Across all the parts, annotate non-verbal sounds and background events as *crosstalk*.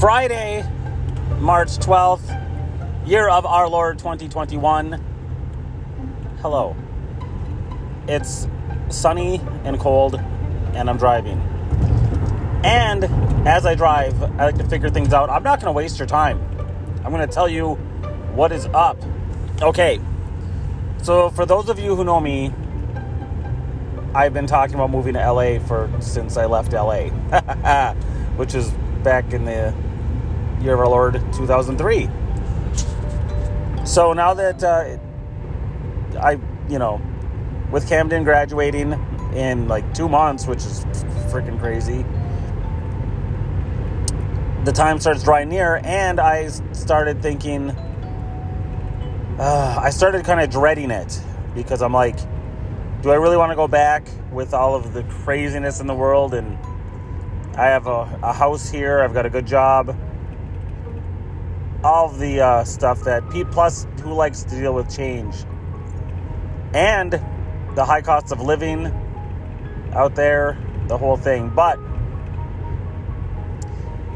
Friday, March 12th, year of our Lord 2021. Hello. It's sunny and cold, and I'm driving. And as I drive, I like to figure things out. I'm not going to waste your time. I'm going to tell you what is up. Okay. So, for those of you who know me, I've been talking about moving to LA for since I left LA, *laughs* which is back in the year of our Lord 2003. So now that uh, I, you know, with Camden graduating in like two months, which is freaking crazy, the time starts drawing near, and I started thinking, uh, I started kind of dreading it because I'm like, do I really want to go back with all of the craziness in the world? And I have a, a house here, I've got a good job all the uh, stuff that P plus who likes to deal with change and the high cost of living out there, the whole thing. But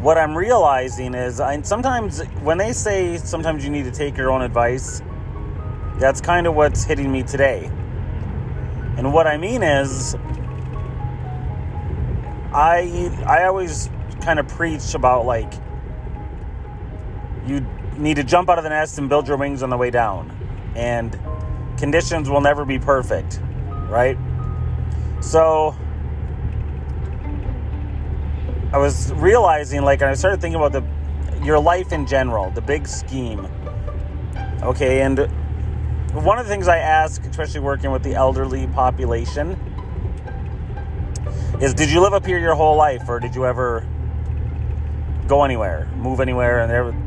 what I'm realizing is, I sometimes when they say sometimes you need to take your own advice, that's kind of what's hitting me today. And what I mean is, I I always kind of preach about like you need to jump out of the nest and build your wings on the way down. And conditions will never be perfect, right? So I was realizing, like, I started thinking about the your life in general, the big scheme. Okay, and one of the things I ask, especially working with the elderly population, is did you live up here your whole life or did you ever go anywhere, move anywhere? And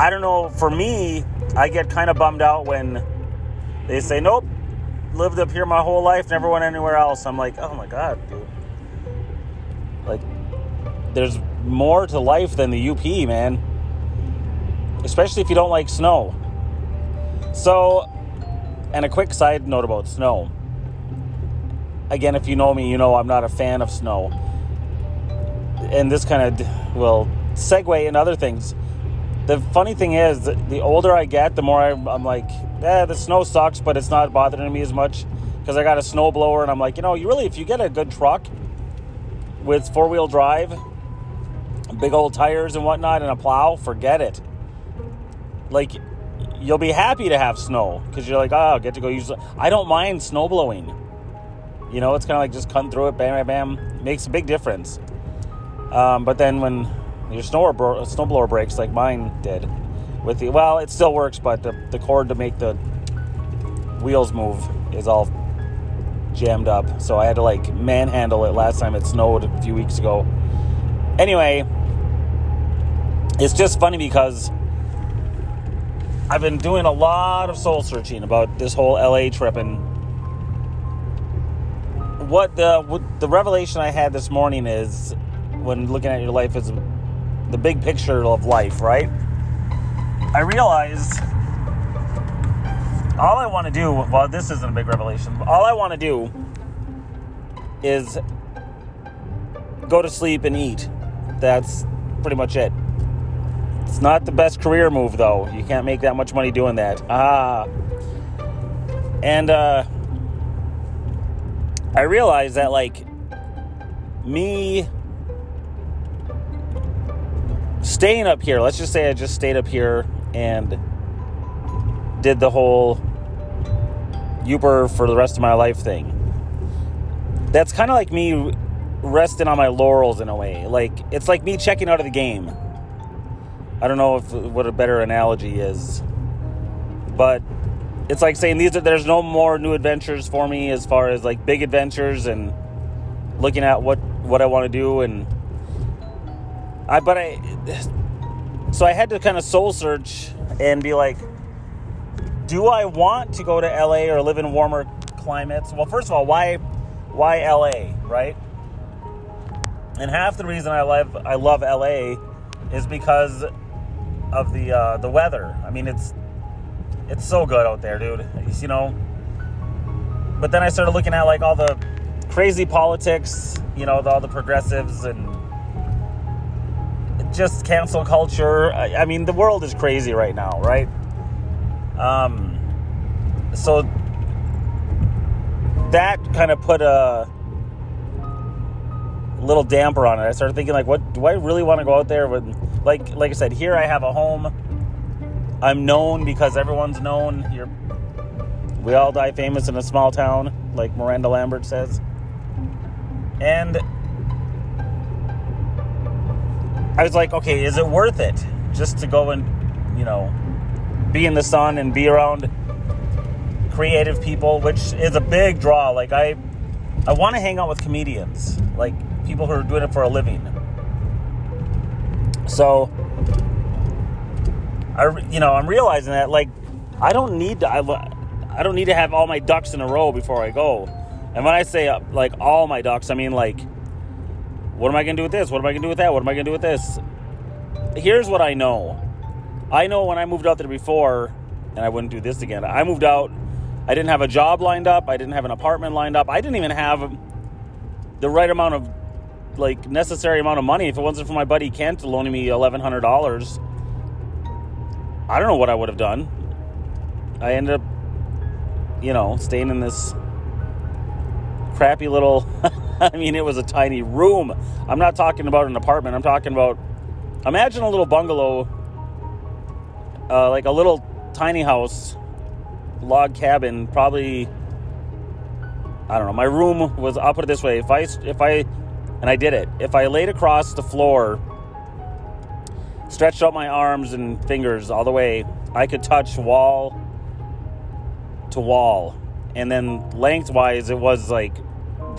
I don't know. For me, I get kind of bummed out when they say, nope, lived up here my whole life, never went anywhere else. I'm like, oh my God, dude. Like, there's more to life than the UP, man. Especially if you don't like snow. So, and a quick side note about snow. Again, if you know me, you know I'm not a fan of snow. And this kind of will segue in other things the funny thing is, the older I get, the more I, am like, yeah, the snow sucks, but it's not bothering me as much because I got a snow blower, and I'm like, you know, you really, if you get a good truck with four wheel drive, big old tires and whatnot, and a plow, forget it. Like, you'll be happy to have snow because you're like, oh, I'll get to go use. I don't mind snow blowing. You know, it's kind of like just cutting through it, bam, bam, bam. Makes a big difference. Um, but then when your snowblower, snowblower breaks like mine did. With the well, it still works, but the, the cord to make the wheels move is all jammed up. So I had to like manhandle it last time it snowed a few weeks ago. Anyway, it's just funny because I've been doing a lot of soul searching about this whole LA trip and what the what the revelation I had this morning is when looking at your life is the big picture of life, right? I realized all I want to do, well, this isn't a big revelation, but all I want to do is go to sleep and eat. That's pretty much it. It's not the best career move, though. You can't make that much money doing that. Ah. And uh, I realized that, like, me staying up here, let's just say I just stayed up here and did the whole Uber for the rest of my life thing. That's kind of like me resting on my laurels in a way. Like it's like me checking out of the game. I don't know if what a better analogy is, but it's like saying these are there's no more new adventures for me as far as like big adventures and looking at what what I want to do and I but I so I had to kind of soul search and be like, do I want to go to LA or live in warmer climates? Well, first of all, why why LA, right? And half the reason I love I love LA is because of the uh, the weather. I mean, it's it's so good out there, dude. You know. But then I started looking at like all the crazy politics, you know, all the progressives and just cancel culture. I, I mean, the world is crazy right now, right? Um, so that kind of put a little damper on it. I started thinking, like, what do I really want to go out there with? Like, like I said, here I have a home. I'm known because everyone's known. You're, we all die famous in a small town, like Miranda Lambert says. And I was like, okay, is it worth it just to go and, you know, be in the sun and be around creative people, which is a big draw. Like I, I want to hang out with comedians, like people who are doing it for a living. So, I, you know, I'm realizing that like I don't need to, I, I don't need to have all my ducks in a row before I go. And when I say uh, like all my ducks, I mean like, what am I gonna do with this? What am I gonna do with that? What am I gonna do with this? Here's what I know. I know when I moved out there before, and I wouldn't do this again. I moved out. I didn't have a job lined up. I didn't have an apartment lined up. I didn't even have the right amount of like necessary amount of money. If it wasn't for my buddy Kent loaning me eleven hundred dollars, I don't know what I would have done. I ended up, you know, staying in this crappy little. *laughs* *laughs* I mean, it was a tiny room. I'm not talking about an apartment. I'm talking about. Imagine a little bungalow uh, like a little tiny house, log cabin, probably. I don't know. My room was. I'll put it this way: if I if I, and I did it. If I laid across the floor, stretched out my arms and fingers all the way, I could touch wall to wall, and then lengthwise it was like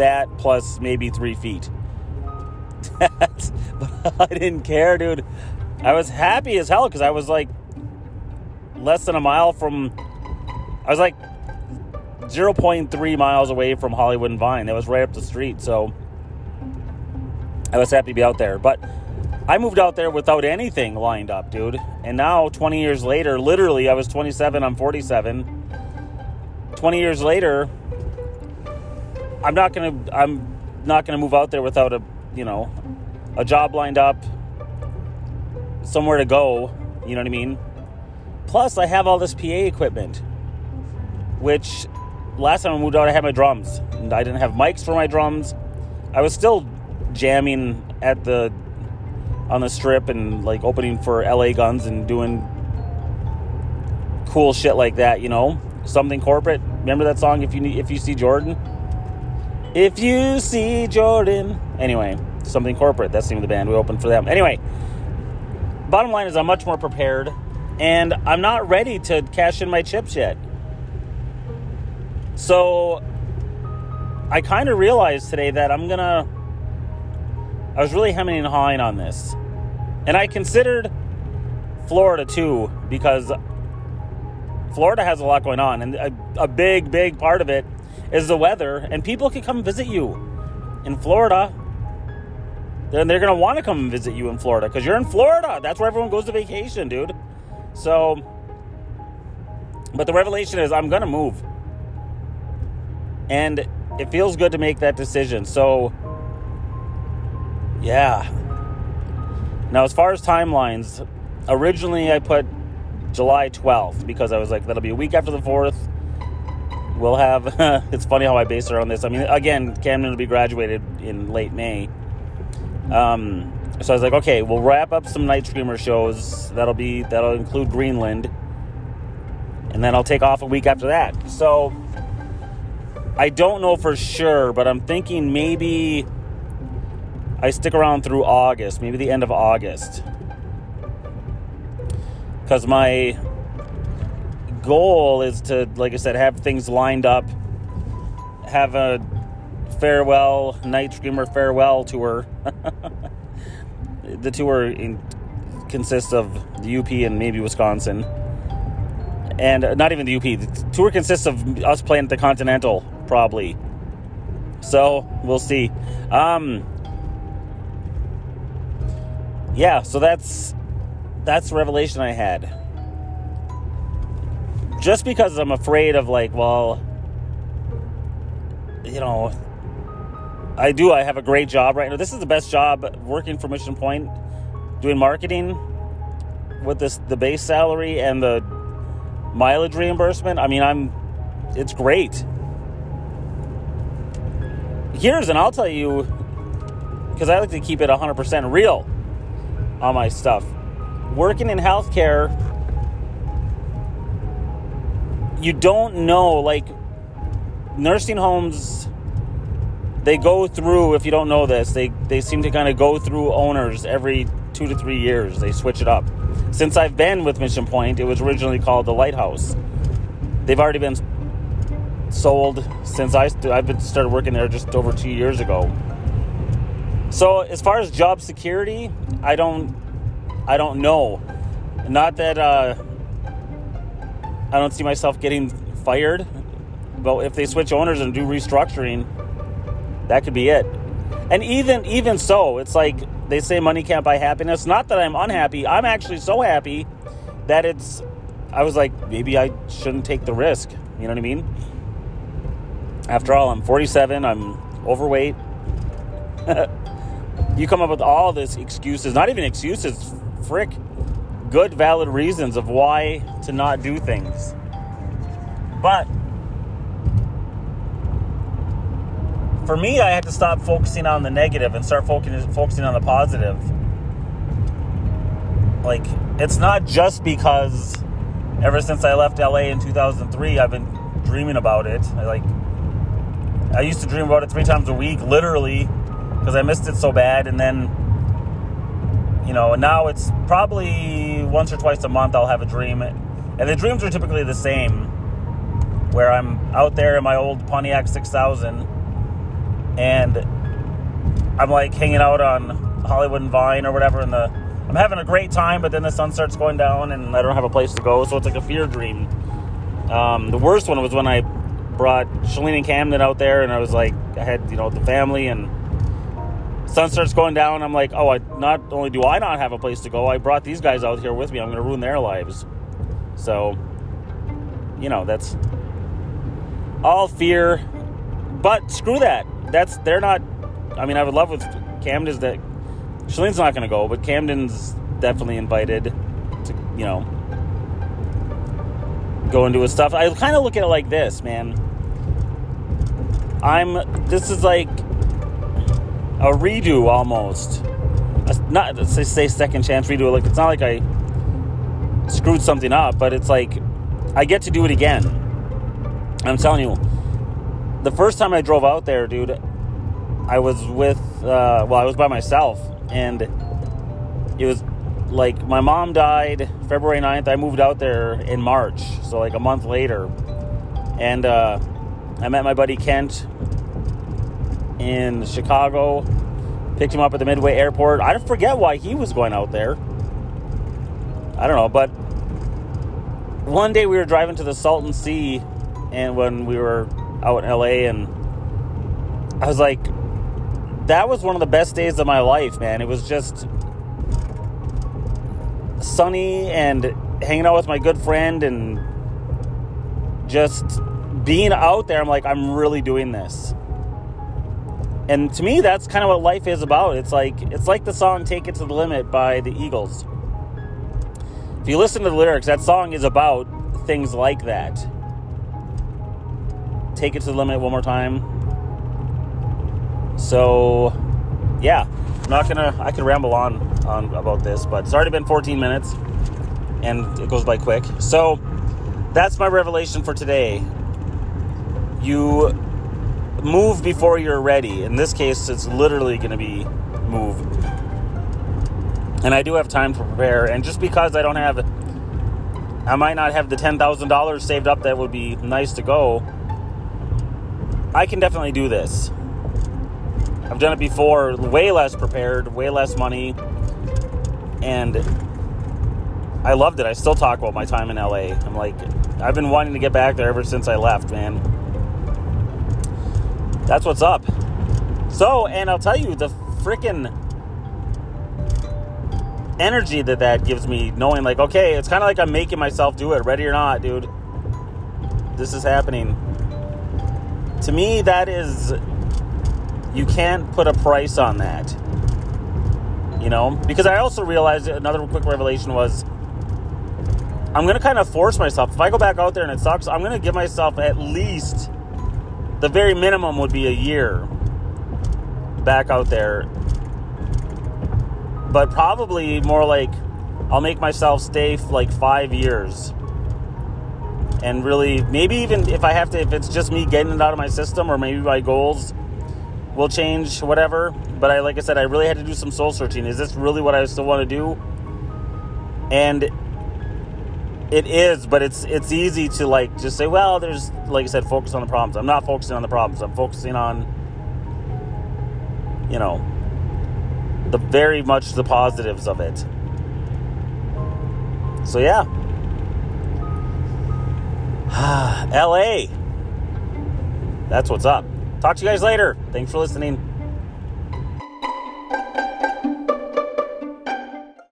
that plus maybe three feet. *laughs* but *laughs* I didn't care, dude. I was happy as hell because I was like less than a mile from. I was like 0.3 miles away from Hollywood and Vine. That was right up the street. So I was happy to be out there. But I moved out there without anything lined up, dude. And now, 20 years later, literally, I was 27, I'm 47. 20 years later, I'm not gonna I'm not gonna move out there without a you know a job lined up, somewhere to go. You know what I mean? Plus, I have all this PA equipment, which last time I moved out, I had my drums, and I didn't have mics for my drums. I was still jamming at the on the strip and like opening for LA Guns and doing cool shit like that, you know, something corporate. Remember that song? If you need, if you see Jordan, if you see Jordan. Anyway, something corporate. That's the name of the band. We opened for them. Anyway, bottom line is I'm much more prepared and I'm not ready to cash in my chips yet. So I kind of realized today that I'm gonna. I was really hemming and hawing on this. And I considered Florida too, because Florida has a lot going on. And a, a big, big part of it is the weather. And people can come visit you in Florida. Then they're to want to come visit you in Florida because you're in Florida. That's where everyone goes to vacation, dude. So, but the revelation is I'm to move. And it feels good to make that decision. So, yeah. Now, as far as timelines, originally I put July 12th because I was like, that'll be a week after the 4th. We'll have, *laughs* it's funny how I base her on this. I mean, again, Camden will be graduated in late May. Um, so I was like, okay, we'll wrap up some Night Screamer shows. That'll be that'll include Greenland, and then I'll take off a week after that. So I don't know for sure, but I'm thinking maybe I stick around through August, maybe the end of August, because my goal is to, like I said, have things lined up, have a farewell Night Screamer farewell tour. *laughs* the tour in, consists of the UP and maybe Wisconsin, and uh, not even the UP. The tour consists of us playing at the Continental, probably. So we'll see. Um, yeah, so that's that's revelation I had. Just because I'm afraid of like, well, you know, I do. I have a great job right now. This is the best job working for Mission Point doing marketing with this the base salary and the mileage reimbursement. I mean, I'm it's great. Here's and I'll tell you because I like to keep it 100% real on my stuff. Working in healthcare, you don't know like nursing homes they go through if you don't know this they they seem to kind of go through owners every two to three years they switch it up since i've been with mission point it was originally called the lighthouse they've already been sold since I st- I've been started working there just over two years ago. So as far as job security, I don't I don't know. Not that uh, I don't see myself getting fired, but if they switch owners and do restructuring, that could be it. And even even so, it's like they say money can't buy happiness. Not that I'm unhappy. I'm actually so happy that it's I was like maybe I shouldn't take the risk. You know what I mean? After all, I'm 47, I'm overweight. *laughs* you come up with all this excuses, not even excuses, frick, good valid reasons of why to not do things. But for me, I had to stop focusing on the negative and start focusing focusing on the positive. Like it's not just because ever since I left LA in 2003, I've been dreaming about it. I like I used to dream about it three times a week, literally, because I missed it so bad. And then, you know, now it's probably once or twice a month I'll have a dream. And the dreams are typically the same, where I'm out there in my old Pontiac 6000 and I'm like hanging out on Hollywood and Vine or whatever, and the I'm having a great time, but then the sun starts going down and I don't have a place to go, so it's like a fear dream. Um, the worst one was when I brought Shalene and Camden out there, and I was like, I had you know the family, and sun starts going down. I'm like, oh, I not only do I not have a place to go, I brought these guys out here with me. I'm going to ruin their lives. So, you know, that's all fear. But screw that. That's they're not. I mean, I would love with Camden's that Shalene's not going to go, but Camden's definitely invited to you know go into his stuff. I kind of look at it like this, man. I'm. This is like a redo almost. Not let's say second chance redo. Like it's not like I screwed something up, but it's like I get to do it again. I'm telling you, the first time I drove out there, dude, I was with. Uh, well, I was by myself, and it was like my mom died February 9th. I moved out there in March, so like a month later. And uh, I met my buddy Kent in Chicago, picked him up at the Midway Airport. I forget why he was going out there. I don't know, but one day we were driving to the Salton Sea, and when we were out in LA, and I was like, that was one of the best days of my life, man. It was just sunny and hanging out with my good friend and just being out there. I'm like, I'm really doing this. And to me, that's kind of what life is about. It's like it's like the song "Take It to the Limit" by the Eagles. If you listen to the lyrics, that song is about things like that. Take it to the limit one more time. So, yeah, I'm not gonna. I could ramble on on about this, but it's already been 14 minutes, and it goes by quick. So, that's my revelation for today. You move before you're ready. In this case, it's literally going to be move. And I do have time to prepare. And just because I don't have, I might not have the $10,000 saved up that would be nice to go, I can definitely do this. I've done it before, way less prepared, way less money, and I loved it. I still talk about my time in LA. I'm like, I've been wanting to get back there ever since I left, man. That's what's up. So, and I'll tell you, the freaking energy that that gives me, knowing like, okay, it's kind of like I'm making myself do it, ready or not, dude. This is happening. To me, that is you can't put a price on that. You know, because I also realized another quick revelation was I'm to kind of force myself. If I go back out there and it sucks, I'm to give myself at least the very minimum would be a year back out there. But probably more like I'll make myself stay like five years. And really, maybe even if I have to, if it's just me getting it out of my system or maybe my goals will change, whatever. But I, like I said, I really had to do some soul searching. Is this really what I still want to do? And it is, but it's it's easy to like just say, well, there's like I said, focus on the problems. I'm not focusing on the problems. I'm focusing on you know the very much the positives of it. So yeah. *sighs* LA. That's what's up. Talk to you guys later. Thanks for listening.